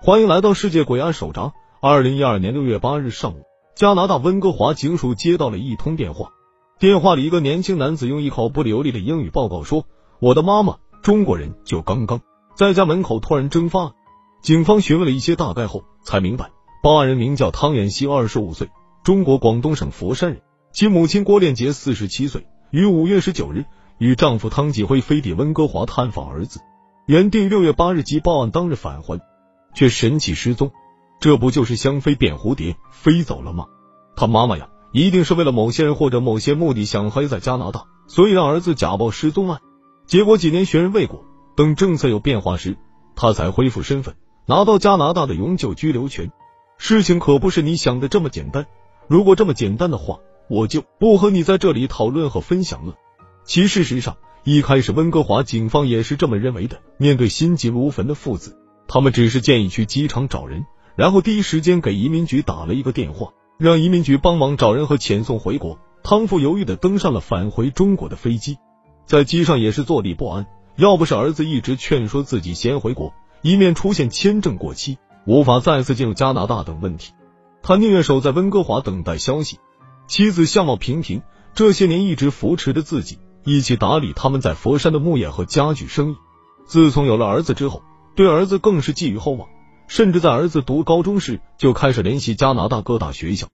欢迎来到世界鬼案手札。二零一二年六月八日上午，加拿大温哥华警署接到了一通电话，电话里一个年轻男子用一口不流利的英语报告说：“我的妈妈，中国人，就刚刚在家门口突然蒸发了。”警方询问了一些大概后，才明白报案人名叫汤远西，二十五岁，中国广东省佛山人，其母亲郭炼杰四十七岁，于五月十九日与丈夫汤继辉飞抵温哥华探访儿子，原定六月八日即报案当日返还。却神奇失踪，这不就是香妃变蝴蝶飞走了吗？他妈妈呀，一定是为了某些人或者某些目的想黑在加拿大，所以让儿子假报失踪案。结果几年悬人未果，等政策有变化时，他才恢复身份，拿到加拿大的永久居留权。事情可不是你想的这么简单。如果这么简单的话，我就不和你在这里讨论和分享了。其事实上，一开始温哥华警方也是这么认为的。面对心急如焚的父子。他们只是建议去机场找人，然后第一时间给移民局打了一个电话，让移民局帮忙找人和遣送回国。汤富犹豫的登上了返回中国的飞机，在机上也是坐立不安。要不是儿子一直劝说自己先回国，以免出现签证过期、无法再次进入加拿大等问题，他宁愿守在温哥华等待消息。妻子相貌平平，这些年一直扶持着自己，一起打理他们在佛山的木业和家具生意。自从有了儿子之后。对儿子更是寄予厚望，甚至在儿子读高中时就开始联系加拿大各大学校，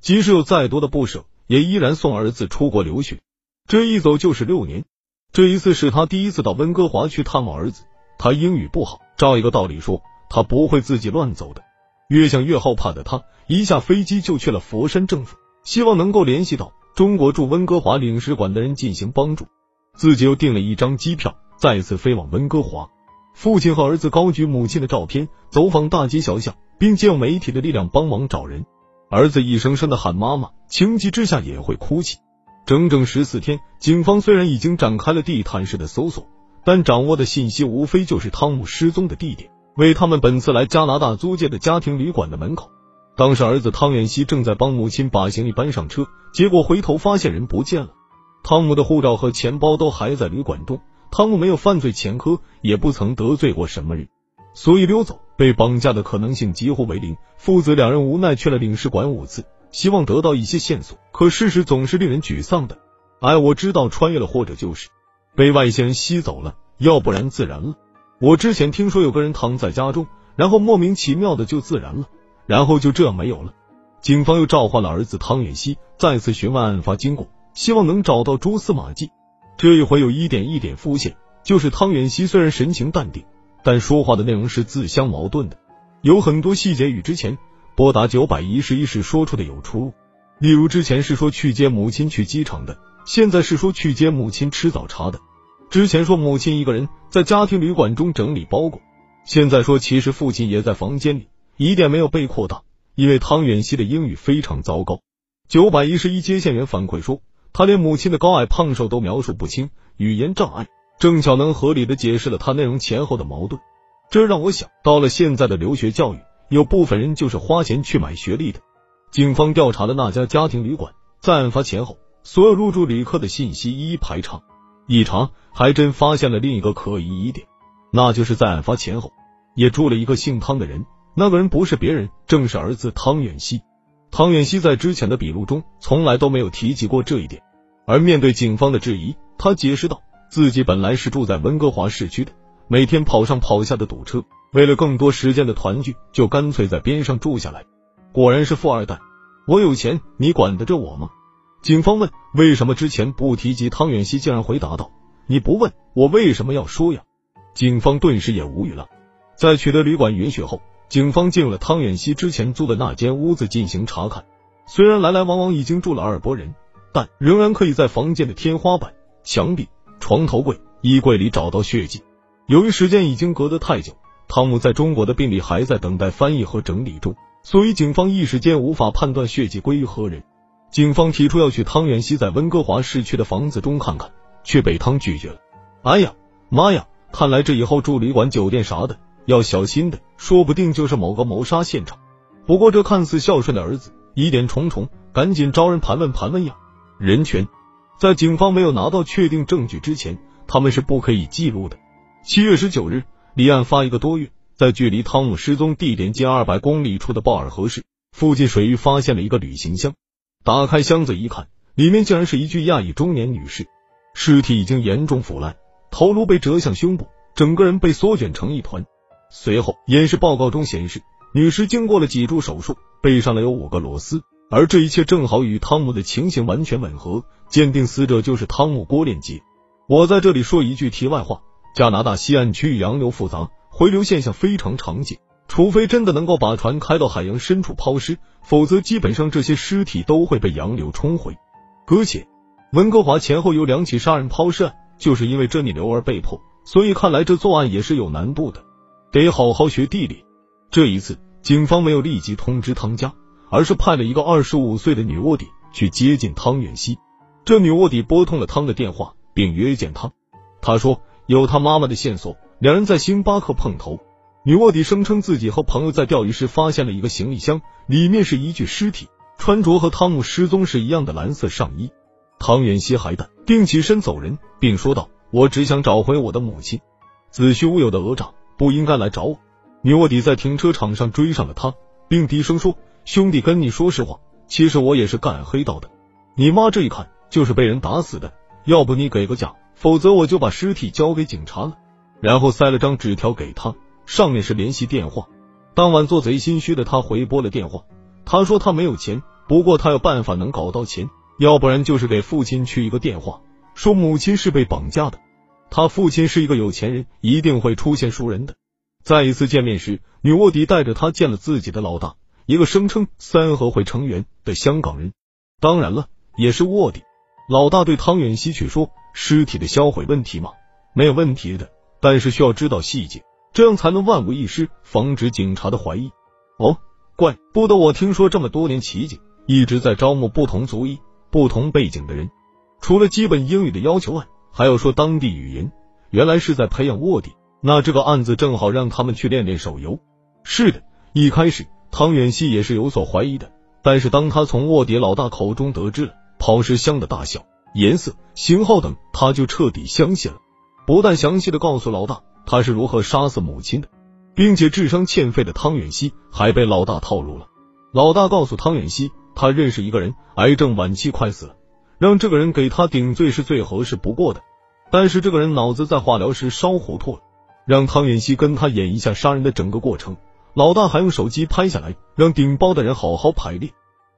即使有再多的不舍，也依然送儿子出国留学。这一走就是六年。这一次是他第一次到温哥华去探望儿子。他英语不好，照一个道理说，他不会自己乱走的。越想越后怕的他，一下飞机就去了佛山政府，希望能够联系到中国驻温哥华领事馆的人进行帮助。自己又订了一张机票，再次飞往温哥华。父亲和儿子高举母亲的照片，走访大街小巷，并借用媒体的力量帮忙找人。儿子一声声的喊妈妈，情急之下也会哭泣。整整十四天，警方虽然已经展开了地毯式的搜索，但掌握的信息无非就是汤姆失踪的地点，为他们本次来加拿大租借的家庭旅馆的门口。当时儿子汤远熙正在帮母亲把行李搬上车，结果回头发现人不见了，汤姆的护照和钱包都还在旅馆中。汤姆没有犯罪前科，也不曾得罪过什么人，所以溜走、被绑架的可能性几乎为零。父子两人无奈去了领事馆五次，希望得到一些线索，可事实总是令人沮丧的。哎，我知道穿越了，或者就是被外星人吸走了，要不然自燃了。我之前听说有个人躺在家中，然后莫名其妙的就自燃了，然后就这样没有了。警方又召唤了儿子汤远熙，再次询问案发经过，希望能找到蛛丝马迹。这一回有一点一点浮现，就是汤远熙虽然神情淡定，但说话的内容是自相矛盾的，有很多细节与之前拨打九百一十一时说出的有出入。例如之前是说去接母亲去机场的，现在是说去接母亲吃早茶的；之前说母亲一个人在家庭旅馆中整理包裹，现在说其实父亲也在房间里，疑点没有被扩大，因为汤远熙的英语非常糟糕。九百一十一接线员反馈说。他连母亲的高矮胖瘦都描述不清，语言障碍，正巧能合理的解释了他内容前后的矛盾。这让我想到了现在的留学教育，有部分人就是花钱去买学历的。警方调查的那家家庭旅馆，在案发前后，所有入住旅客的信息一一排查，一查还真发现了另一个可疑疑点，那就是在案发前后也住了一个姓汤的人，那个人不是别人，正是儿子汤远熙。汤远熙在之前的笔录中从来都没有提及过这一点，而面对警方的质疑，他解释道：“自己本来是住在温哥华市区的，每天跑上跑下的堵车，为了更多时间的团聚，就干脆在边上住下来。果然是富二代，我有钱，你管得着我吗？”警方问：“为什么之前不提及？”汤远熙竟然回答道：“你不问，我为什么要说呀？”警方顿时也无语了。在取得旅馆允许后。警方进了汤远熙之前租的那间屋子进行查看，虽然来来往往已经住了二拨人，但仍然可以在房间的天花板、墙壁、床头柜、衣柜里找到血迹。由于时间已经隔得太久，汤姆在中国的病历还在等待翻译和整理中，所以警方一时间无法判断血迹归于何人。警方提出要去汤远熙在温哥华市区的房子中看看，却被汤拒绝了。哎呀妈呀！看来这以后住旅馆、酒店啥的。要小心的，说不定就是某个谋杀现场。不过这看似孝顺的儿子疑点重重，赶紧招人盘问盘问呀！人权在警方没有拿到确定证据之前，他们是不可以记录的。七月十九日，离案发一个多月，在距离汤姆失踪地点近二百公里处的鲍尔河市附近水域发现了一个旅行箱。打开箱子一看，里面竟然是一具亚裔中年女士，尸体已经严重腐烂，头颅被折向胸部，整个人被缩卷成一团。随后，验尸报告中显示，女尸经过了脊柱手术，背上了有五个螺丝，而这一切正好与汤姆的情形完全吻合，鉴定死者就是汤姆郭连杰。我在这里说一句题外话：加拿大西岸区域洋流复杂，回流现象非常常见。除非真的能够把船开到海洋深处抛尸，否则基本上这些尸体都会被洋流冲毁搁浅。温哥华前后有两起杀人抛尸案，就是因为这逆流而被迫，所以看来这作案也是有难度的，得好好学地理。这一次，警方没有立即通知汤家，而是派了一个二十五岁的女卧底去接近汤远熙。这女卧底拨通了汤的电话，并约见他。他说有他妈妈的线索，两人在星巴克碰头。女卧底声称自己和朋友在钓鱼时发现了一个行李箱，里面是一具尸体，穿着和汤姆失踪时一样的蓝色上衣。汤远熙还淡定起身走人，并说道：“我只想找回我的母亲，子虚乌有的讹诈不应该来找我。”女卧底在停车场上追上了他，并低声说：“兄弟，跟你说实话，其实我也是干黑道的。你妈这一看就是被人打死的，要不你给个价，否则我就把尸体交给警察了。”然后塞了张纸条给他。上面是联系电话。当晚做贼心虚的他回拨了电话，他说他没有钱，不过他有办法能搞到钱，要不然就是给父亲去一个电话，说母亲是被绑架的。他父亲是一个有钱人，一定会出现熟人的。再一次见面时，女卧底带着他见了自己的老大，一个声称三合会成员的香港人，当然了，也是卧底。老大对汤远西去说：“尸体的销毁问题吗？没有问题的，但是需要知道细节。”这样才能万无一失，防止警察的怀疑。哦，怪不得我听说这么多年，奇警一直在招募不同族裔、不同背景的人。除了基本英语的要求外，还要说当地语言。原来是在培养卧底。那这个案子正好让他们去练练手游。是的，一开始汤远熙也是有所怀疑的，但是当他从卧底老大口中得知了抛尸箱的大小、颜色、型号等，他就彻底相信了。不但详细的告诉老大。他是如何杀死母亲的，并且智商欠费的汤远熙还被老大套路了。老大告诉汤远熙，他认识一个人，癌症晚期快死了，让这个人给他顶罪是最合适不过的。但是这个人脑子在化疗时烧糊涂了，让汤远熙跟他演一下杀人的整个过程。老大还用手机拍下来，让顶包的人好好排列。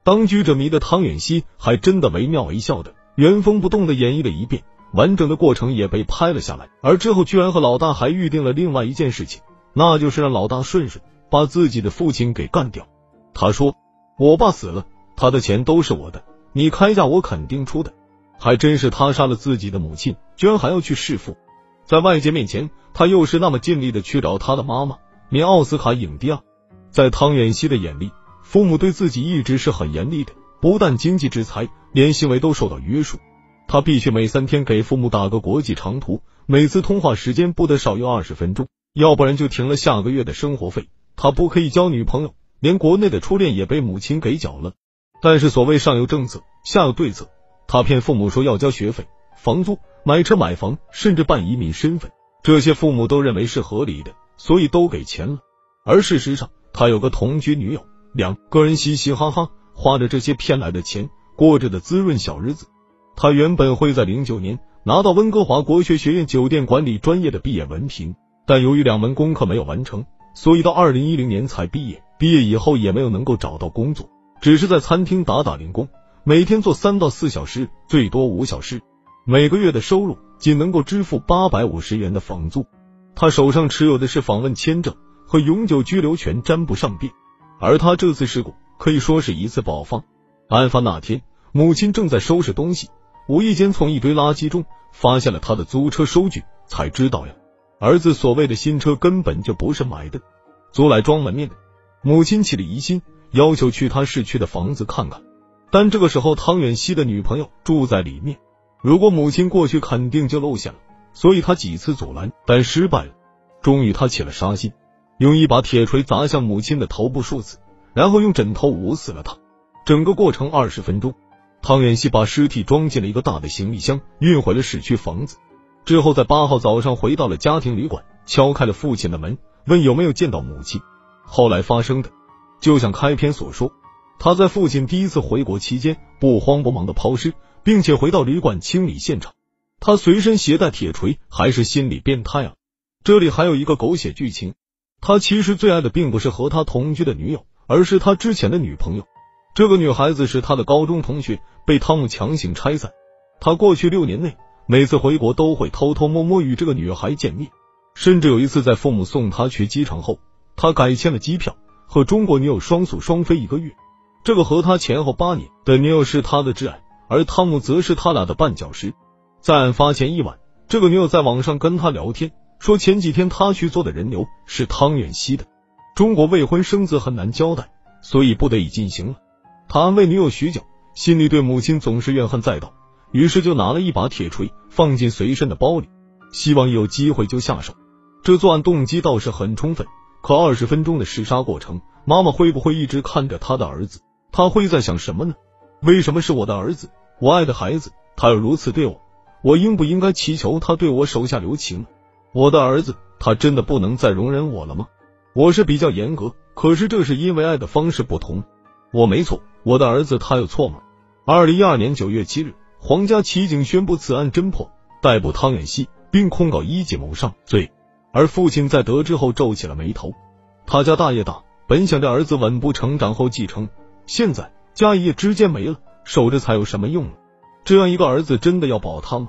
当局者迷的汤远熙还真的惟妙惟肖的原封不动的演绎了一遍。完整的过程也被拍了下来，而之后居然和老大还预定了另外一件事情，那就是让老大顺顺把自己的父亲给干掉。他说：“我爸死了，他的钱都是我的，你开价我肯定出的。”还真是他杀了自己的母亲，居然还要去弑父，在外界面前，他又是那么尽力的去找他的妈妈，名奥斯卡影帝啊！在汤远熙的眼里，父母对自己一直是很严厉的，不但经济制裁，连行为都受到约束。他必须每三天给父母打个国际长途，每次通话时间不得少于二十分钟，要不然就停了下个月的生活费。他不可以交女朋友，连国内的初恋也被母亲给缴了。但是所谓上有政策，下有对策，他骗父母说要交学费、房租、买车买房，甚至办移民身份，这些父母都认为是合理的，所以都给钱了。而事实上，他有个同居女友，两个人嘻嘻哈哈，花着这些骗来的钱，过着的滋润小日子。他原本会在零九年拿到温哥华国学学院酒店管理专业的毕业文凭，但由于两门功课没有完成，所以到二零一零年才毕业。毕业以后也没有能够找到工作，只是在餐厅打打零工，每天做三到四小时，最多五小时，每个月的收入仅能够支付八百五十元的房租。他手上持有的是访问签证和永久居留权，沾不上边。而他这次事故可以说是一次爆发。案发那天，母亲正在收拾东西。无意间从一堆垃圾中发现了他的租车收据，才知道呀，儿子所谓的新车根本就不是买的，租来装门面的。母亲起了疑心，要求去他市区的房子看看。但这个时候，汤远熙的女朋友住在里面，如果母亲过去，肯定就露馅了。所以他几次阻拦，但失败了。终于，他起了杀心，用一把铁锤砸向母亲的头部数次，然后用枕头捂死了她。整个过程二十分钟。汤远熙把尸体装进了一个大的行李箱，运回了市区房子。之后，在八号早上回到了家庭旅馆，敲开了父亲的门，问有没有见到母亲。后来发生的，就像开篇所说，他在父亲第一次回国期间不慌不忙的抛尸，并且回到旅馆清理现场。他随身携带铁锤，还是心理变态啊？这里还有一个狗血剧情，他其实最爱的并不是和他同居的女友，而是他之前的女朋友。这个女孩子是他的高中同学，被汤姆强行拆散。他过去六年内，每次回国都会偷偷摸摸与这个女孩见面，甚至有一次在父母送他去机场后，他改签了机票，和中国女友双宿双飞一个月。这个和他前后八年的女友是他的挚爱，而汤姆则是他俩的绊脚石。在案发前一晚，这个女友在网上跟他聊天，说前几天他去做的人流是汤远熙的。中国未婚生子很难交代，所以不得已进行了。他安慰女友许久，心里对母亲总是怨恨载道，于是就拿了一把铁锤放进随身的包里，希望有机会就下手。这作案动机倒是很充分，可二十分钟的弑杀过程，妈妈会不会一直看着他的儿子？他会在想什么呢？为什么是我的儿子？我爱的孩子，他又如此对我，我应不应该祈求他对我手下留情？我的儿子，他真的不能再容忍我了吗？我是比较严格，可是这是因为爱的方式不同。我没错。我的儿子他有错吗？二零一二年九月七日，皇家骑警宣布此案侦破，逮捕汤远熙，并控告一级谋杀罪。而父亲在得知后皱起了眉头。他家大业大，本想着儿子稳步成长后继承，现在家业直接没了，守着才有什么用呢？这样一个儿子真的要保他吗？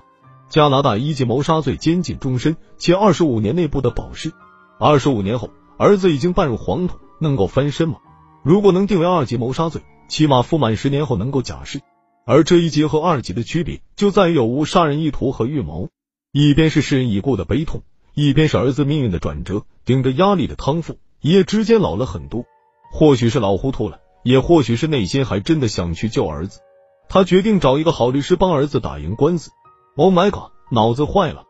加拿大一级谋杀罪监禁终身，且二十五年内不得保释。二十五年后，儿子已经半入黄土，能够翻身吗？如果能定为二级谋杀罪。起码服满十年后能够假释，而这一级和二级的区别就在于有无杀人意图和预谋。一边是世人已故的悲痛，一边是儿子命运的转折。顶着压力的康复一夜之间老了很多，或许是老糊涂了，也或许是内心还真的想去救儿子。他决定找一个好律师帮儿子打赢官司。Oh my god，脑子坏了！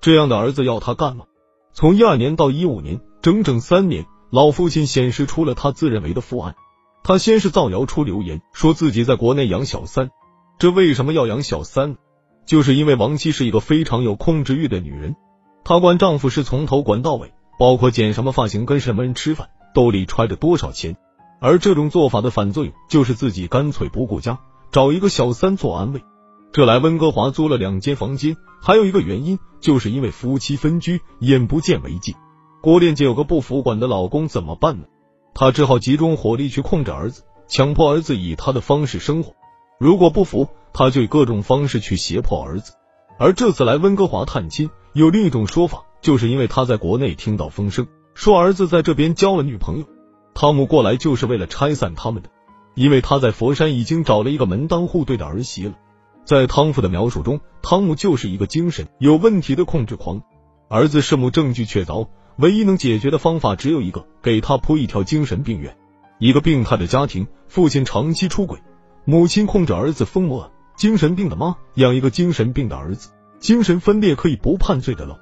这样的儿子要他干吗？从一二年到一五年，整整三年，老父亲显示出了他自认为的父爱。他先是造谣出流言，说自己在国内养小三。这为什么要养小三？就是因为王妻是一个非常有控制欲的女人，她管丈夫是从头管到尾，包括剪什么发型、跟什么人吃饭、兜里揣着多少钱。而这种做法的反作用，就是自己干脆不顾家，找一个小三做安慰。这来温哥华租了两间房间，还有一个原因，就是因为夫妻分居，眼不见为净。郭恋姐有个不服管的老公，怎么办呢？她只好集中火力去控制儿子，强迫儿子以她的方式生活。如果不服，她就以各种方式去胁迫儿子。而这次来温哥华探亲，有另一种说法，就是因为他在国内听到风声，说儿子在这边交了女朋友。汤姆过来就是为了拆散他们的，因为他在佛山已经找了一个门当户对的儿媳了。在汤父的描述中，汤姆就是一个精神有问题的控制狂。儿子弑母证据确凿。唯一能解决的方法只有一个，给他铺一条精神病院。一个病态的家庭，父亲长期出轨，母亲控制儿子疯魔，精神病的妈养一个精神病的儿子，精神分裂可以不判罪的喽。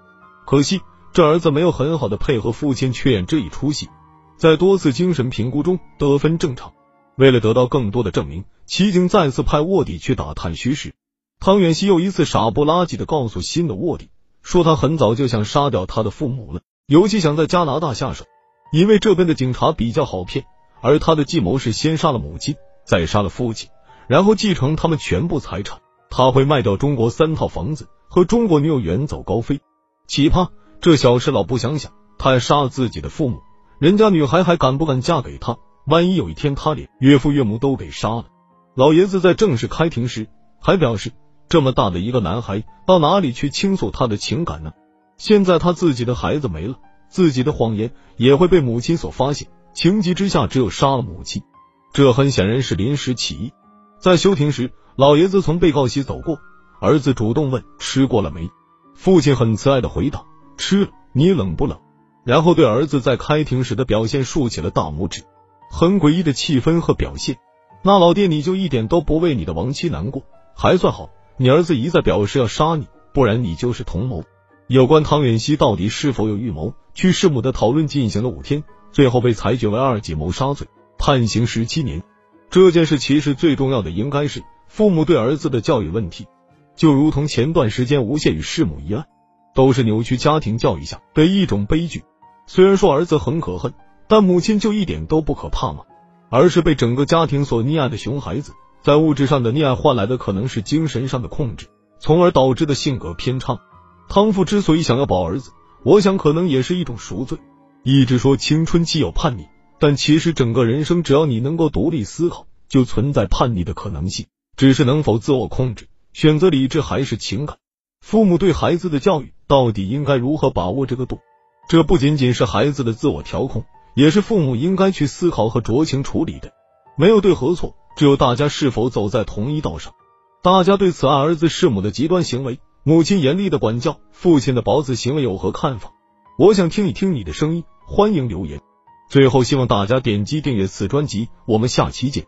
可惜这儿子没有很好的配合父亲去演这一出戏，在多次精神评估中得分正常。为了得到更多的证明，齐警再次派卧底去打探虚实。汤远熙又一次傻不拉几的告诉新的卧底，说他很早就想杀掉他的父母了。尤其想在加拿大下手，因为这边的警察比较好骗。而他的计谋是先杀了母亲，再杀了父亲，然后继承他们全部财产。他会卖掉中国三套房子，和中国女友远走高飞。奇葩，这小事老不想想，他还杀了自己的父母，人家女孩还敢不敢嫁给他？万一有一天他连岳父岳母都给杀了，老爷子在正式开庭时还表示，这么大的一个男孩到哪里去倾诉他的情感呢？现在他自己的孩子没了，自己的谎言也会被母亲所发现，情急之下只有杀了母亲。这很显然是临时起意。在休庭时，老爷子从被告席走过，儿子主动问吃过了没，父亲很慈爱的回答吃了，你冷不冷？然后对儿子在开庭时的表现竖起了大拇指。很诡异的气氛和表现，那老爹你就一点都不为你的亡妻难过？还算好，你儿子一再表示要杀你，不然你就是同谋。有关汤远熙到底是否有预谋去弑母的讨论进行了五天，最后被裁决为二级谋杀罪，判刑十七年。这件事其实最重要的应该是父母对儿子的教育问题，就如同前段时间吴谢与弑母一案，都是扭曲家庭教育下的一种悲剧。虽然说儿子很可恨，但母亲就一点都不可怕吗？而是被整个家庭所溺爱的熊孩子，在物质上的溺爱换来的可能是精神上的控制，从而导致的性格偏差。汤父之所以想要保儿子，我想可能也是一种赎罪。一直说青春期有叛逆，但其实整个人生，只要你能够独立思考，就存在叛逆的可能性，只是能否自我控制，选择理智还是情感。父母对孩子的教育到底应该如何把握这个度？这不仅仅是孩子的自我调控，也是父母应该去思考和酌情处理的。没有对和错，只有大家是否走在同一道上。大家对此爱儿子弑母的极端行为，母亲严厉的管教，父亲的保子行为有何看法？我想听一听你的声音，欢迎留言。最后，希望大家点击订阅此专辑，我们下期见。